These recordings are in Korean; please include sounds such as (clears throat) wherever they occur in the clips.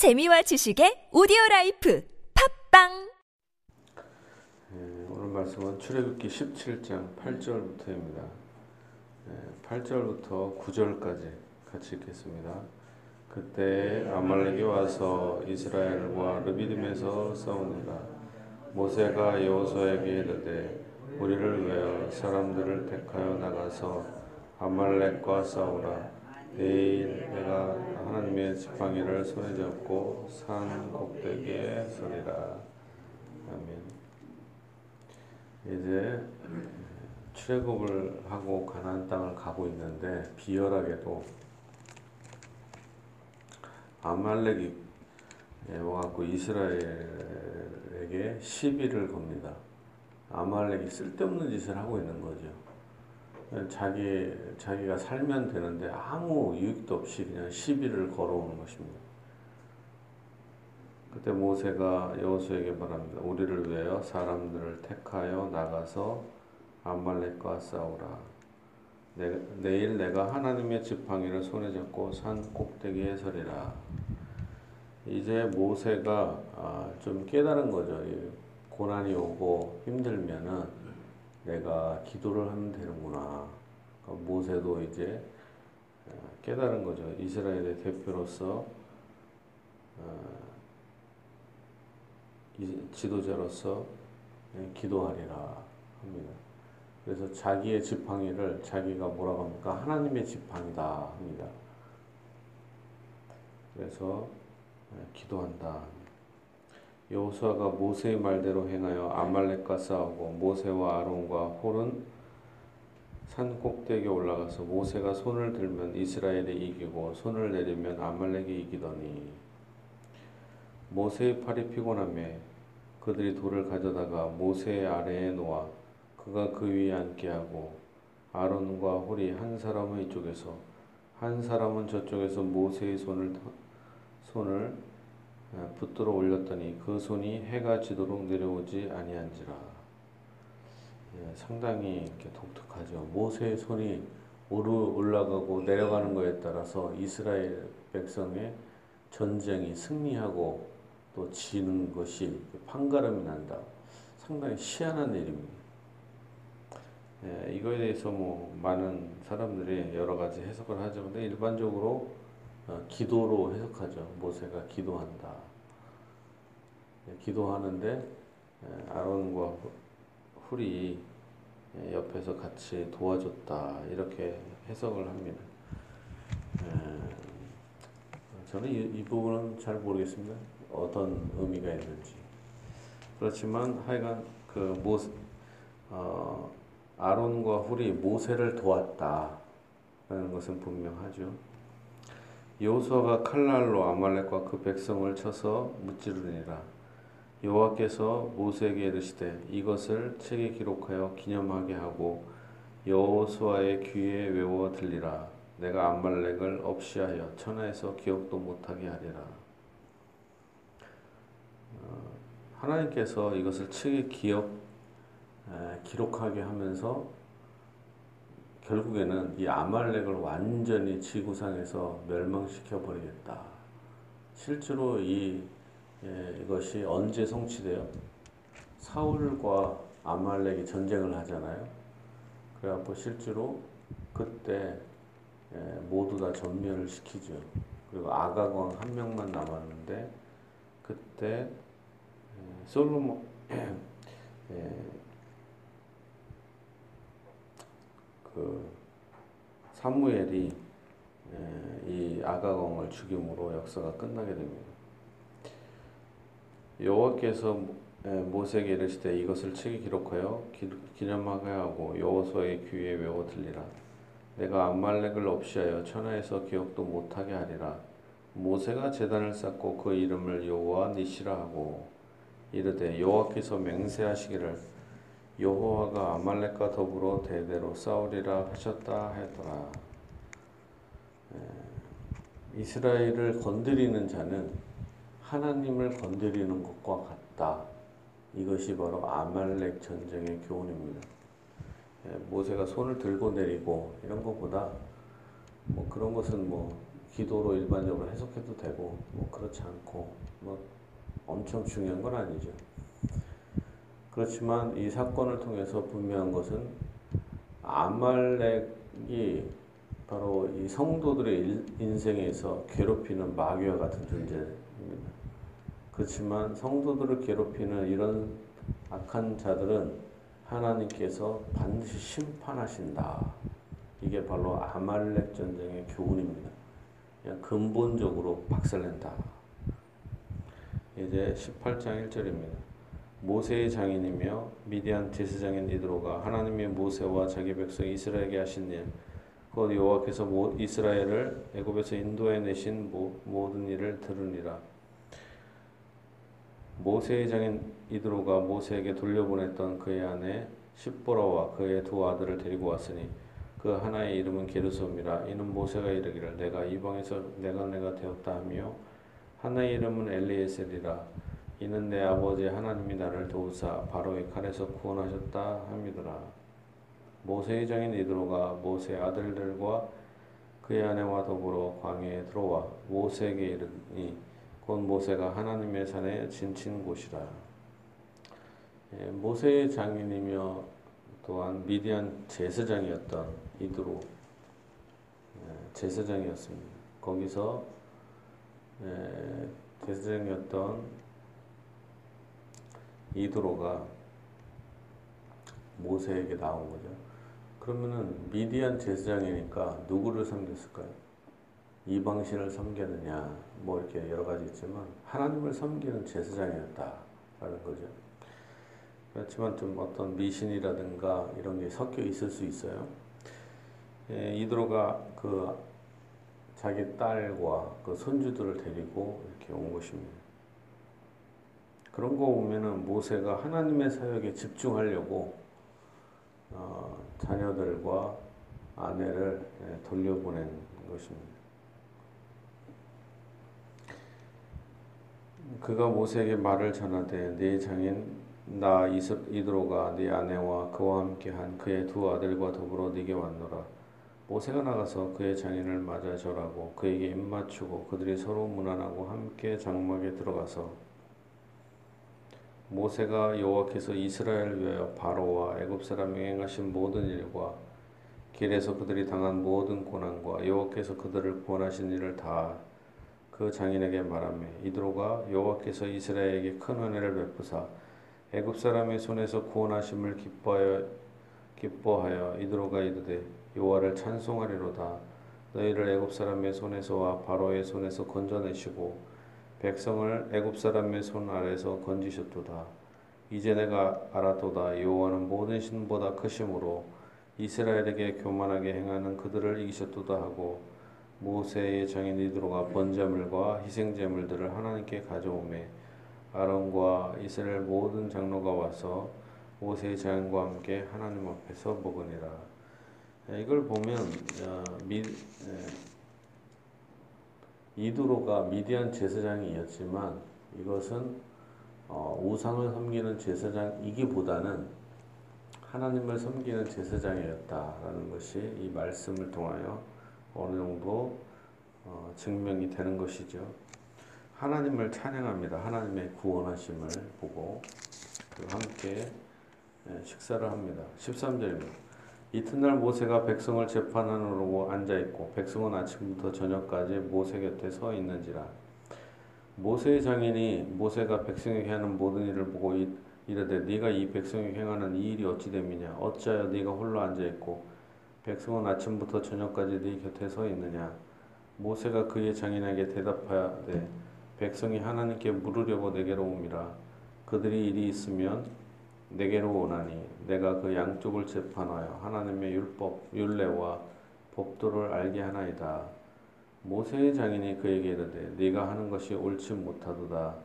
재미와 지식의 오디오 라이프 팟빵 예, 오늘 말씀은 출애굽기 17장 8절부터입니다. 8절부터 9절까지 같이 읽겠습니다. 그때 아말렉이 와서 이스라엘과 르비딤에서 싸우니라 모세가 여호수아에게 이르되 우리를 위하여 사람들을 택하여 나가서 아말렉과 싸우라 내일 내가 하나님의 지팡이를 손에 잡고 산 꼭대기에 서리라 아멘. 이제 출애굽을 하고 가나안 땅을 가고 있는데 비열하게도 아말렉이 와갖고 이스라엘에게 시비를 겁니다. 아말렉이 쓸데없는 짓을 하고 있는 거죠. 자기 자기가 살면 되는데 아무 유익도 없이 그냥 시비를 걸어오는 것입니다. 그때 모세가 여호수에게 말합니다. 우리를 위하여 사람들을 택하여 나가서 아말렉과 싸우라. 내, 내일 내가 하나님의 지팡이를 손에 잡고 산 꼭대기에 서리라. 이제 모세가 아, 좀 깨달은 거죠. 고난이 오고 힘들면은 내가 기도를 하면 되는구나. 그러니까 모세도 이제 어, 깨달은 거죠. 이스라엘의 대표로서 어, 지도자로서 예, 기도하리라 합니다. 그래서 자기의 지팡이를 자기가 뭐라고 합니까? 하나님의 지팡이다 합니다. 그래서 예, 기도한다. 여호수아가 모세의 말대로 행하여 아말렉과 싸우고 모세와 아론과 홀은 산 꼭대기에 올라가서 모세가 손을 들면 이스라엘이 이기고 손을 내리면 아말렉이 이기더니 모세의 팔이 피곤함에 그들이 돌을 가져다가 모세의 아래에 놓아 그가 그 위에 앉게 하고 아론과 홀이 한 사람은 이쪽에서 한 사람은 저쪽에서 모세의 손을 손을 어, 붙들어 올렸더니 그 손이 해가 지도록 내려오지 아니한지라. 예, 상당히 이렇게 독특하죠. 모세의 손이 오르 올라가고 내려가는 것에 따라서 이스라엘 백성의 전쟁이 승리하고 또 지는 것이 판가름이 난다. 상당히 희한한 일입니다. 예, 이거에 대해서 뭐 많은 사람들이 여러 가지 해석을 하죠. 근데 일반적으로 어, 기도로 해석하죠. 모세가 기도한다. 예, 기도하는데 예, 아론과 훌이 예, 옆에서 같이 도와줬다. 이렇게 해석을 합니다. 저는 이, 이 부분은 잘 모르겠습니다. 어떤 의미가 있는지. 그렇지만 하여간 그 모, 어, 아론과 훌이 모세를 도왔다 라는 것은 분명하죠. 여호수아가 칼날로 아말렉과 그 백성을 쳐서 무찌르니라. 여호와께서 모세에게 이르시되 이것을 책에 기록하여 기념하게 하고 여호수아의 귀에 외워 들리라. 내가 아말렉을 없이하여 천하에서 기억도 못하게 하리라. 어, 하나님께서 이것을 책에 기억 기록하게 하면서 결국에는 이 아말렉을 완전히 지구상에서 멸망시켜 버리겠다. 실제로 이 예, 이것이 언제 성취돼요? 사울과 아말렉이 전쟁을 하잖아요. 그래갖고 실제로 그때 예, 모두 다 전멸을 시키죠. 그리고 아가광 한 명만 남았는데 그때 예, 솔로몬 (clears throat) 예, 그 사무엘이 이 아가공을 죽임으로 역사가 끝나게 됩니다. 여호와께서 모세에게 이르시되 이것을 책에 기록하여 기념하게 하고 여호수아의 귀에 외워 들리라. 내가 암말렉을 없이하여 천하에서 기억도 못하게 하리라. 모세가 제단을 쌓고 그 이름을 여호와 니시라 하고 이르되 여호와께서 맹세하시기를 여호와가 아말렉과 더불어 대대로 싸우리라 하셨다 하였더라. 이스라엘을 건드리는 자는 하나님을 건드리는 것과 같다. 이것이 바로 아말렉 전쟁의 교훈입니다. 모세가 손을 들고 내리고 이런 것보다 뭐 그런 것은 뭐 기도로 일반적으로 해석해도 되고 뭐 그렇지 않고 뭐 엄청 중요한 건 아니죠. 그렇지만 이 사건을 통해서 분명한 것은 아말렉이 바로 이 성도들의 인생에서 괴롭히는 마귀와 같은 존재입니다. 그렇지만 성도들을 괴롭히는 이런 악한 자들은 하나님께서 반드시 심판하신다. 이게 바로 아말렉 전쟁의 교훈입니다. 근본적으로 박살낸다. 이제 18장 1절입니다. 모세의 장인이며 미디안 제사장인 이드로가 하나님의 모세와 자기 백성 이스라엘에게 하신 일, 곧 여호와께서 이스라엘을 애굽에서 인도해 내신 모든 일을 들으니라. 모세의 장인 이드로가 모세에게 돌려보냈던 그의 아내 십보라와 그의 두 아들을 데리고 왔으니 그 하나의 이름은 게르솜이라 이는 모세가 이르기를 내가 이방에서 내가 내가 되었다 하며 하나의 이름은 엘리에셀이라 이는 내 아버지 하나님이 나를 도우사 바로의 칼에서 구원하셨다 함이더라 모세의 장인 이드로가 모세 아들들과 그의 아내와 더불어 광야에 들어와 모세에게 이르니 곧 모세가 하나님의 산에 진친 곳이라 예, 모세의 장인이며 또한 미디안 제사장이었던 이드로 예, 제사장이었습니다. 거기서 예, 제사장이었던 이드로가 모세에게 나온 거죠. 그러면은 미디안 제사장이니까 누구를 섬겼을까요? 이방신을 섬겼느냐, 뭐 이렇게 여러 가지 있지만 하나님을 섬기는 제사장이었다라는 거죠. 그렇지만 좀 어떤 미신이라든가 이런 게 섞여 있을 수 있어요. 예, 이드로가 그 자기 딸과 그 손주들을 데리고 이렇게 온 것입니다. 그런 거 보면은 모세가 하나님의 사역에 집중하려고 어, 자녀들과 아내를 예, 돌려보낸 것입니다. 그가 모세에게 말을 전하되 네 장인 나 이드로가 네 아내와 그와 함께한 그의 두 아들과 더불어 네게 왔노라. 모세가 나가서 그의 장인을 맞아 절하고 그에게 입맞추고 그들이 서로 무난하고 함께 장막에 들어가서 모세가 여호와께서 이스라엘을 위하여 바로와 애굽 사람이 행하신 모든 일과 길에서 그들이 당한 모든 고난과 여호와께서 그들을 구원하신 일을 다 그 장인에게 말하며 이드로가 여호와께서 이스라엘에게 큰 은혜를 베푸사 애굽 사람의 손에서 구원하심을 기뻐하여 기뻐하여 이드로가 이르되 여호와를 찬송하리로다. 너희를 애굽 사람의 손에서와 바로의 손에서 건져내시고 백성을 애굽 사람의 손 아래서 건지셨도다 이제 내가 알았도다 여호와는 모든 신보다 크심으로 이스라엘에게 교만하게 행하는 그들을 이기셨도다 하고 모세의 장인 이드로가 번제물과 희생제물들을 하나님께 가져오매 아론과 이스라엘 모든 장로가 와서 모세의 장과 함께 하나님 앞에서 먹으니라. 예, 이걸 보면 어, 이두로가 미디안 제사장이었지만 이것은 어, 우상을 섬기는 제사장이기보다는 하나님을 섬기는 제사장이었다라는 것이 이 말씀을 통하여 어느 정도 어, 증명이 되는 것이죠. 하나님을 찬양합니다. 하나님의 구원하심을 보고 함께 예, 식사를 합니다. 13절입니다. 이튿날 모세가 백성을 재판하러 앉아 있고 백성은 아침부터 저녁까지 모세 곁에 서 있는지라. 모세의 장인이 모세가 백성에게 하는 모든 일을 보고 이르되 네가 이 백성에게 행하는 이 일이 어찌 됨이냐? 어찌하여 네가 홀로 앉아 있고 백성은 아침부터 저녁까지 네 곁에 서 있느냐? 모세가 그의 장인에게 대답하되 백성이 하나님께 물으려고 내게로 옵니다. 그들이 일이 있으면 내게로 오나니 내가 그 양쪽을 재판하여 하나님의 율법, 율례와 법도를 알게 하나이다. 모세의 장인이 그에게 이르되 네가 하는 것이 옳지 못하도다.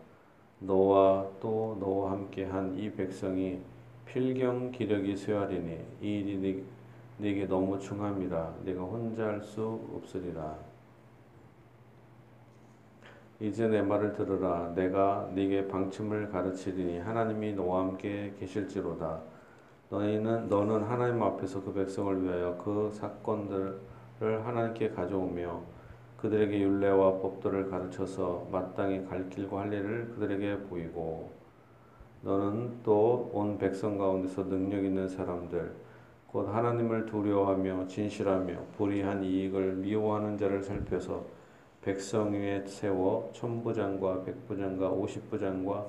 너와 또 너와 함께 한 이 백성이 필경 기력이 쇠하리니 이 일이 네게 너무 중함이라 네가 혼자 할 수 없으리라. 이제 내 말을 들으라. 내가 네게 방침을 가르치리니 하나님이 너와 함께 계실지로다. 너희는 너는 하나님 앞에서 그 백성을 위하여 그 사건들을 하나님께 가져오며 그들에게 율례와 법도를 가르쳐서 마땅히 갈 길과 할 일을 그들에게 보이고 너는 또 온 백성 가운데서 능력 있는 사람들 곧 하나님을 두려워하며 진실하며 불의한 이익을 미워하는 자를 살펴서 백성 위에 세워 천부장과 백부장과 오십부장과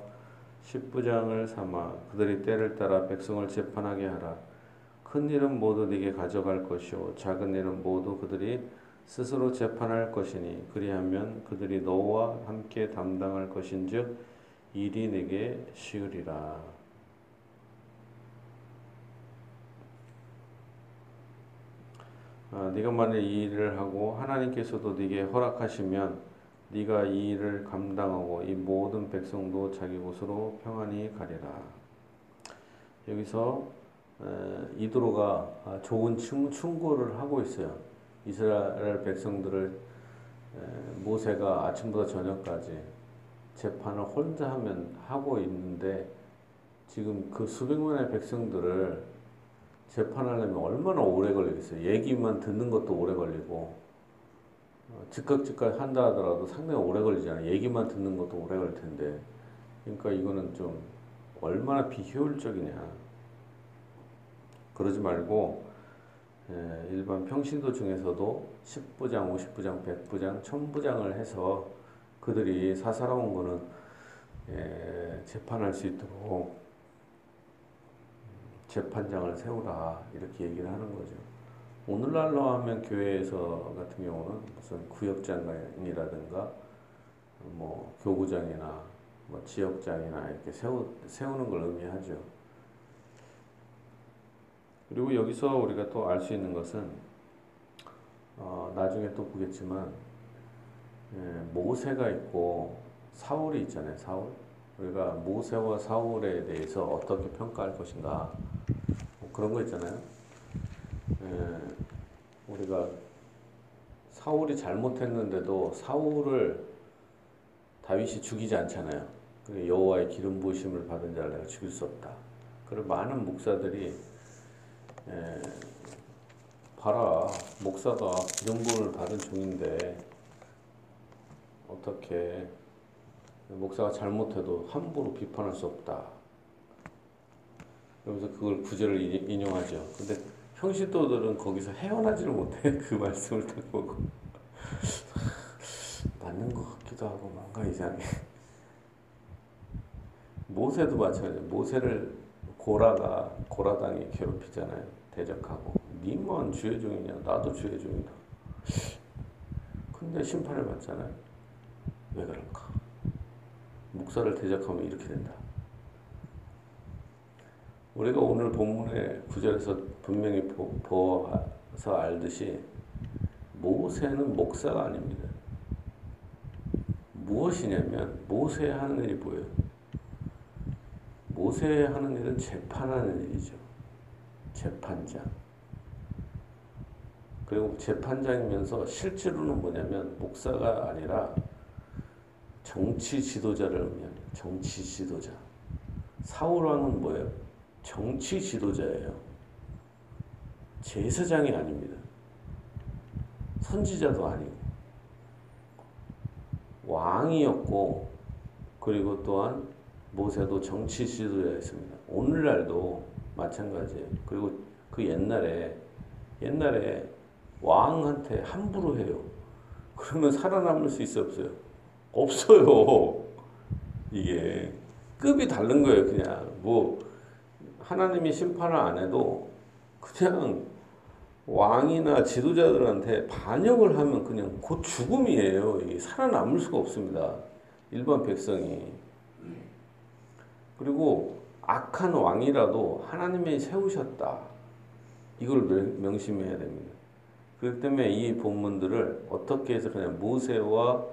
십부장을 삼아 그들이 때를 따라 백성을 재판하게 하라. 큰 일은 모두 네게 가져갈 것이요 작은 일은 모두 그들이 스스로 재판할 것이니 그리하면 그들이 너와 함께 담당할 것인즉 일이 내게 쉬우리라. 아, 네가 만일 이 일을 하고 하나님께서도 네게 허락하시면 네가 이 일을 감당하고 이 모든 백성도 자기 곳으로 평안히 가리라. 여기서 이도로가 아, 좋은 충고를 하고 있어요. 이스라엘 백성들을 모세가 아침부터 저녁까지 재판을 혼자 하면 하고 있는데 지금 그 수백만의 백성들을 재판하려면 얼마나 오래 걸리겠어요. 얘기만 듣는 것도 오래 걸리고 어, 즉각 즉각 한다 하더라도 상당히 오래 걸리잖아요. 얘기만 듣는 것도 오래 걸릴 텐데 그러니까 이거는 좀 얼마나 비효율적이냐. 그러지 말고 예, 일반 평신도 중에서도 10부장, 50부장, 100부장, 1000부장을 해서 그들이 사살아온 거는 예, 재판할 수 있도록 재판장을 세우라 이렇게 얘기를 하는 거죠. 오늘날로 하면 교회에서 같은 경우는 무슨 구역장이라든가 뭐 교구장이나 뭐 지역장이나 이렇게 세우, 세우는 걸 의미하죠. 그리고 여기서 우리가 또 알 수 있는 것은 어, 나중에 또 보겠지만 예, 모세가 있고 사울이 있잖아요. 사울. 우리가 모세와 사울에 대해서 어떻게 평가할 것인가 뭐 그런 거 있잖아요. 예, 우리가 사울이 잘못했는데도 사울을 다윗이 죽이지 않잖아요. 여호와의 기름 부으심을 받은 자를 내가 죽일 수 없다. 그리고 많은 목사들이 예, 봐라 목사가 기름 부음을 받은 종인데 어떻게 목사가 잘못해도 함부로 비판할 수 없다. 그러면서 그걸 구절을 인용하죠. 근데 평신도들은 거기서 헤어나지를 못해 (laughs) 그 말씀을 딱 보고 (laughs) 맞는 것 같기도 하고 뭔가 이상해. 모세도 마찬가지. 모세를 고라가 고라당이 괴롭히잖아요. 대적하고 니만 주의 종이냐? 나도 주의 종이다. 근데 심판을 받잖아요. 왜 그럴까? 목사를 대적하면 이렇게 된다. 우리가 오늘 본문의 구절에서 분명히 보아서 알듯이 모세는 목사가 아닙니다. 무엇이냐면 모세 하는 일이 뭐예요? 모세 하는 일은 재판하는 일이죠. 재판장. 그리고 재판장이면서 실제로는 뭐냐면 목사가 아니라 정치 지도자를 의미합니다. 정치 지도자. 사울왕은 뭐예요? 정치 지도자예요. 제사장이 아닙니다. 선지자도 아니고. 왕이었고, 그리고 또한 모세도 정치 지도자였습니다. 오늘날도 마찬가지예요. 그리고 그 옛날에, 옛날에 왕한테 함부로 해요. 그러면 살아남을 수 있어 없어요? 없어요. 이게 급이 다른 거예요. 그냥 뭐 하나님이 심판을 안 해도 그냥 왕이나 지도자들한테 반역을 하면 그냥 곧 죽음이에요. 살아남을 수가 없습니다. 일반 백성이. 그리고 악한 왕이라도 하나님이 세우셨다. 이걸 명심해야 됩니다. 그렇기 때문에 이 본문들을 어떻게 해석하냐. 모세와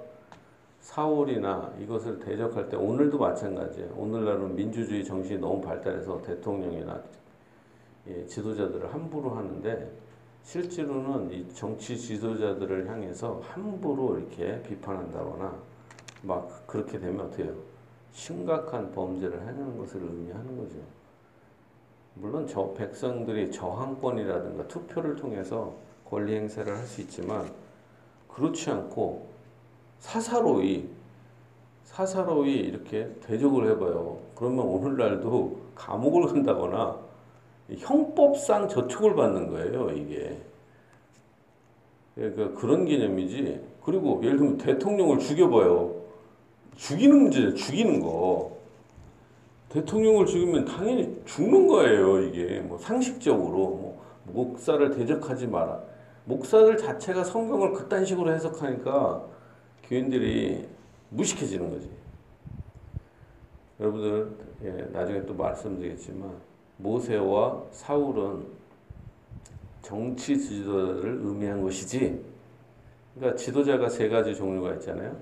사울이나 이것을 대적할 때 오늘도 마찬가지예요. 오늘날은 민주주의 정신이 너무 발달해서 대통령이나 예, 지도자들을 함부로 하는데 실제로는 이 정치 지도자들을 향해서 함부로 이렇게 비판한다거나 막 그렇게 되면 어떻게 해요? 심각한 범죄를 하는 것을 의미하는 거죠. 물론 저 백성들이 저항권이라든가 투표를 통해서 권리 행사를 할 수 있지만 그렇지 않고 사사로이 사사로이 이렇게 대적을 해봐요. 그러면 오늘날도 감옥을 간다거나 형법상 저촉을 받는 거예요, 이게. 그러니까 그런 개념이지. 그리고 예를 들면 대통령을 죽여봐요. 죽이는 문제, 죽이는 거. 대통령을 죽이면 당연히 죽는 거예요, 이게. 뭐 상식적으로. 뭐 목사를 대적하지 마라. 목사들 자체가 성경을 그딴 식으로 해석하니까 교인들이 무식해지는 거지. 여러분들, 예, 나중에 또 말씀드리겠지만, 모세와 사울은 정치 지도자를 의미한 것이지, 그러니까 지도자가 세 가지 종류가 있잖아요.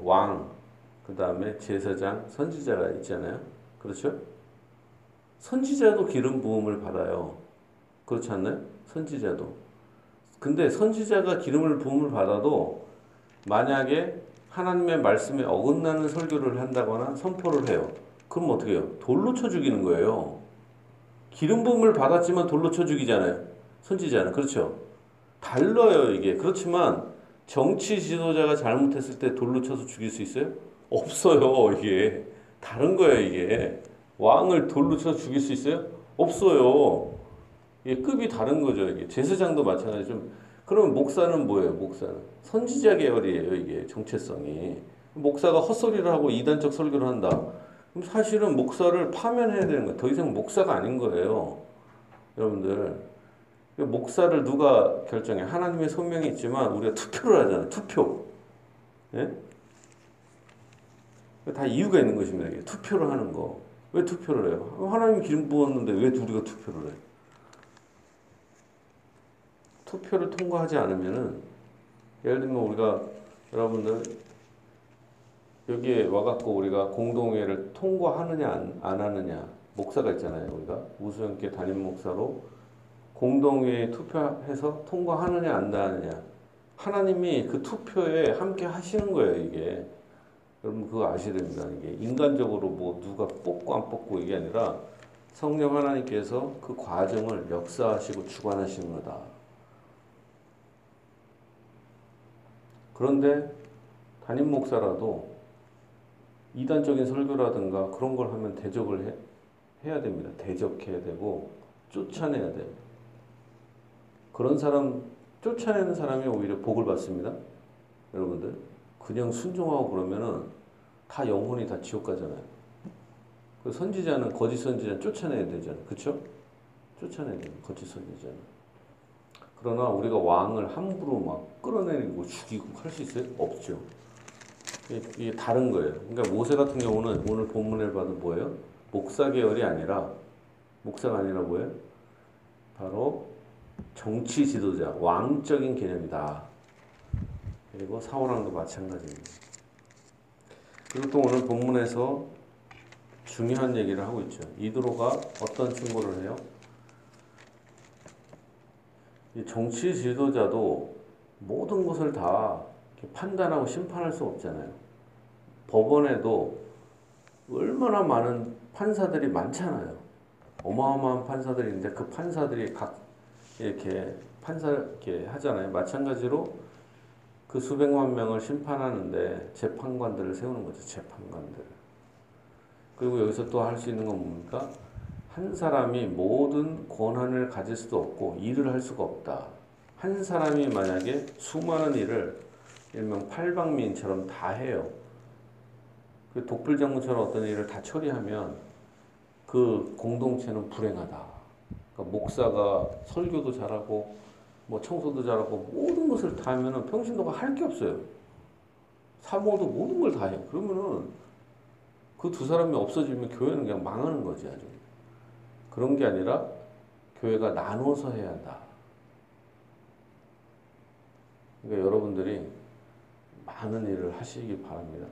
왕, 그 다음에 제사장, 선지자가 있잖아요. 그렇죠? 선지자도 기름 부음을 받아요. 그렇지 않나요? 선지자도. 근데 선지자가 기름을 부음을 받아도 만약에 하나님의 말씀에 어긋나는 설교를 한다거나 선포를 해요. 그럼 어떻게 해요? 돌로 쳐 죽이는 거예요. 기름 부음을 받았지만 돌로 쳐 죽이잖아요. 선지자는. 그렇죠? 달라요, 이게. 그렇지만 정치 지도자가 잘못했을 때 돌로 쳐서 죽일 수 있어요? 없어요, 이게. 다른 거예요, 이게. 왕을 돌로 쳐서 죽일 수 있어요? 없어요. 이게 급이 다른 거죠, 이게. 제사장도 마찬가지 좀. 그러면 목사는 뭐예요, 목사는? 선지자 계열이에요, 이게. 정체성이. 목사가 헛소리를 하고 이단적 설교를 한다. 그럼 사실은 목사를 파면해야 되는 거예요. 더 이상 목사가 아닌 거예요. 여러분들. 목사를 누가 결정해? 하나님의 소명이 있지만 우리가 투표를 하잖아요. 투표. 예? 다 이유가 있는 것입니다. 이게. 투표를 하는 거. 왜 투표를 해요? 하나님이 기름 부었는데 왜 우리가 투표를 해? 투표를 통과하지 않으면은 예를 들면 우리가 여러분들 여기에 와갖고 우리가 공동회를 통과하느냐 안, 안 하느냐 목사가 있잖아요. 우리가 우수형께 담임 목사로 공동회에 투표해서 통과하느냐 안 하느냐 하나님이 그 투표에 함께 하시는 거예요. 이게 여러분 그거 아셔야 됩니다. 이게 인간적으로 뭐 누가 뽑고 안 뽑고 이게 아니라 성령 하나님께서 그 과정을 역사하시고 주관하시는 거다. 그런데 담임 목사라도 이단적인 설교라든가 그런 걸 하면 대적을 해, 해야 됩니다. 대적해야 되고 쫓아내야 돼요. 그런 사람 쫓아내는 사람이 오히려 복을 받습니다. 여러분들 그냥 순종하고 그러면은 다 영혼이 다 지옥 가잖아요. 그 선지자는 거짓 선지자는 쫓아내야 되잖아요. 그렇죠? 쫓아내야 돼요. 거짓 선지자는. 그러나 우리가 왕을 함부로 막 끌어내리 고 죽이고 할 수 있어요? 없죠. 이게 다른 거예요. 그러니까 모세 같은 경우는 오늘 본문에 봐도 뭐예요? 목사 계열이 아니라 목사가 아니라 뭐예요? 바로 정치 지도자, 왕적인 개념이다. 그리고 사울왕도 마찬가지입니다. 그리고 또 오늘 본문에서 중요한 얘기를 하고 있죠. 이드로가 어떤 충고를 해요? 정치 지도자도 모든 것을 다 판단하고 심판할 수 없잖아요. 법원에도 얼마나 많은 판사들이 많잖아요. 어마어마한 판사들이 있는데 그 판사들이 각 이렇게 판사 이렇게 하잖아요. 마찬가지로 그 수백만 명을 심판하는데 재판관들을 세우는 거죠. 재판관들. 그리고 여기서 또 할 수 있는 건 뭡니까? 한 사람이 모든 권한을 가질 수도 없고 일을 할 수가 없다. 한 사람이 만약에 수많은 일을 일명 팔방미인처럼 다 해요. 그 독불장군처럼 어떤 일을 다 처리하면 그 공동체는 불행하다. 그러니까 목사가 설교도 잘하고 뭐 청소도 잘하고 모든 것을 다 하면은 평신도가 할 게 없어요. 사모도 모든 걸 다 해요. 그러면은 그 두 사람이 없어지면 교회는 그냥 망하는 거지 아주. 그런 게 아니라 교회가 나눠서 해야 한다. 그러니까 여러분들이 많은 일을 하시기 바랍니다.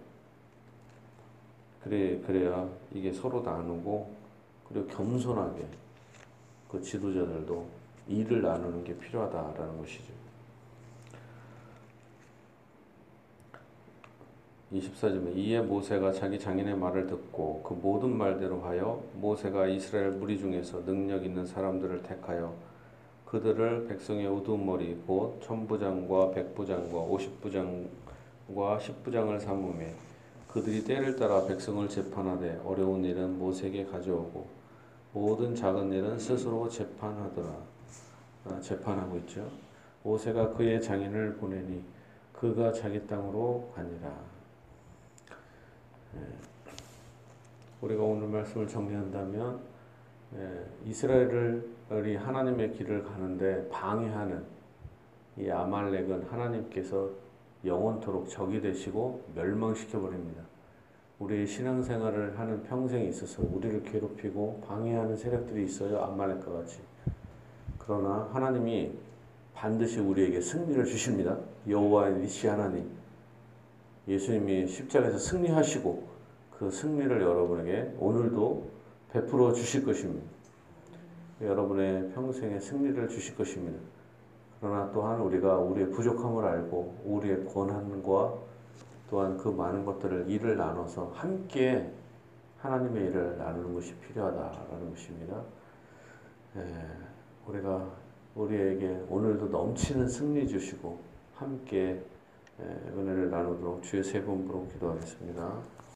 그래, 그래야 이게 서로 나누고, 그리고 겸손하게 그 지도자들도 일을 나누는 게 필요하다라는 것이죠. 24절에 이에 모세가 자기 장인의 말을 듣고 그 모든 말대로 하여 모세가 이스라엘 무리 중에서 능력 있는 사람들을 택하여 그들을 백성의 우두머리 곧 천부장과 백부장과 오십부장과 십부장을 삼음에 그들이 때를 따라 백성을 재판하되 어려운 일은 모세에게 가져오고 모든 작은 일은 스스로 재판하더라. 아, 재판하고 있죠. 모세가 그의 장인을 보내니 그가 자기 땅으로 가니라. 예. 우리가 오늘 말씀을 정리한다면 예, 이스라엘 이 하나님의 길을 가는데 방해하는 이 아말렉은 하나님께서 영원토록 적이 되시고 멸망시켜 버립니다. 우리의 신앙생활을 하는 평생에 있어서 우리를 괴롭히고 방해하는 세력들이 있어요. 아말렉과 같이. 그러나 하나님이 반드시 우리에게 승리를 주십니다. 여호와의 니시 하나님. 예수님이 십자가에서 승리하시고 그 승리를 여러분에게 오늘도 베풀어 주실 것입니다. 여러분의 평생에 승리를 주실 것입니다. 그러나 또한 우리가 우리의 부족함을 알고 우리의 권한과 또한 그 많은 것들을 일을 나눠서 함께 하나님의 일을 나누는 것이 필요하다라는 것입니다. 에, 우리가 우리에게 오늘도 넘치는 승리 주시고 함께 에, 은혜를 나누도록 주의 세 분부로 기도하겠습니다.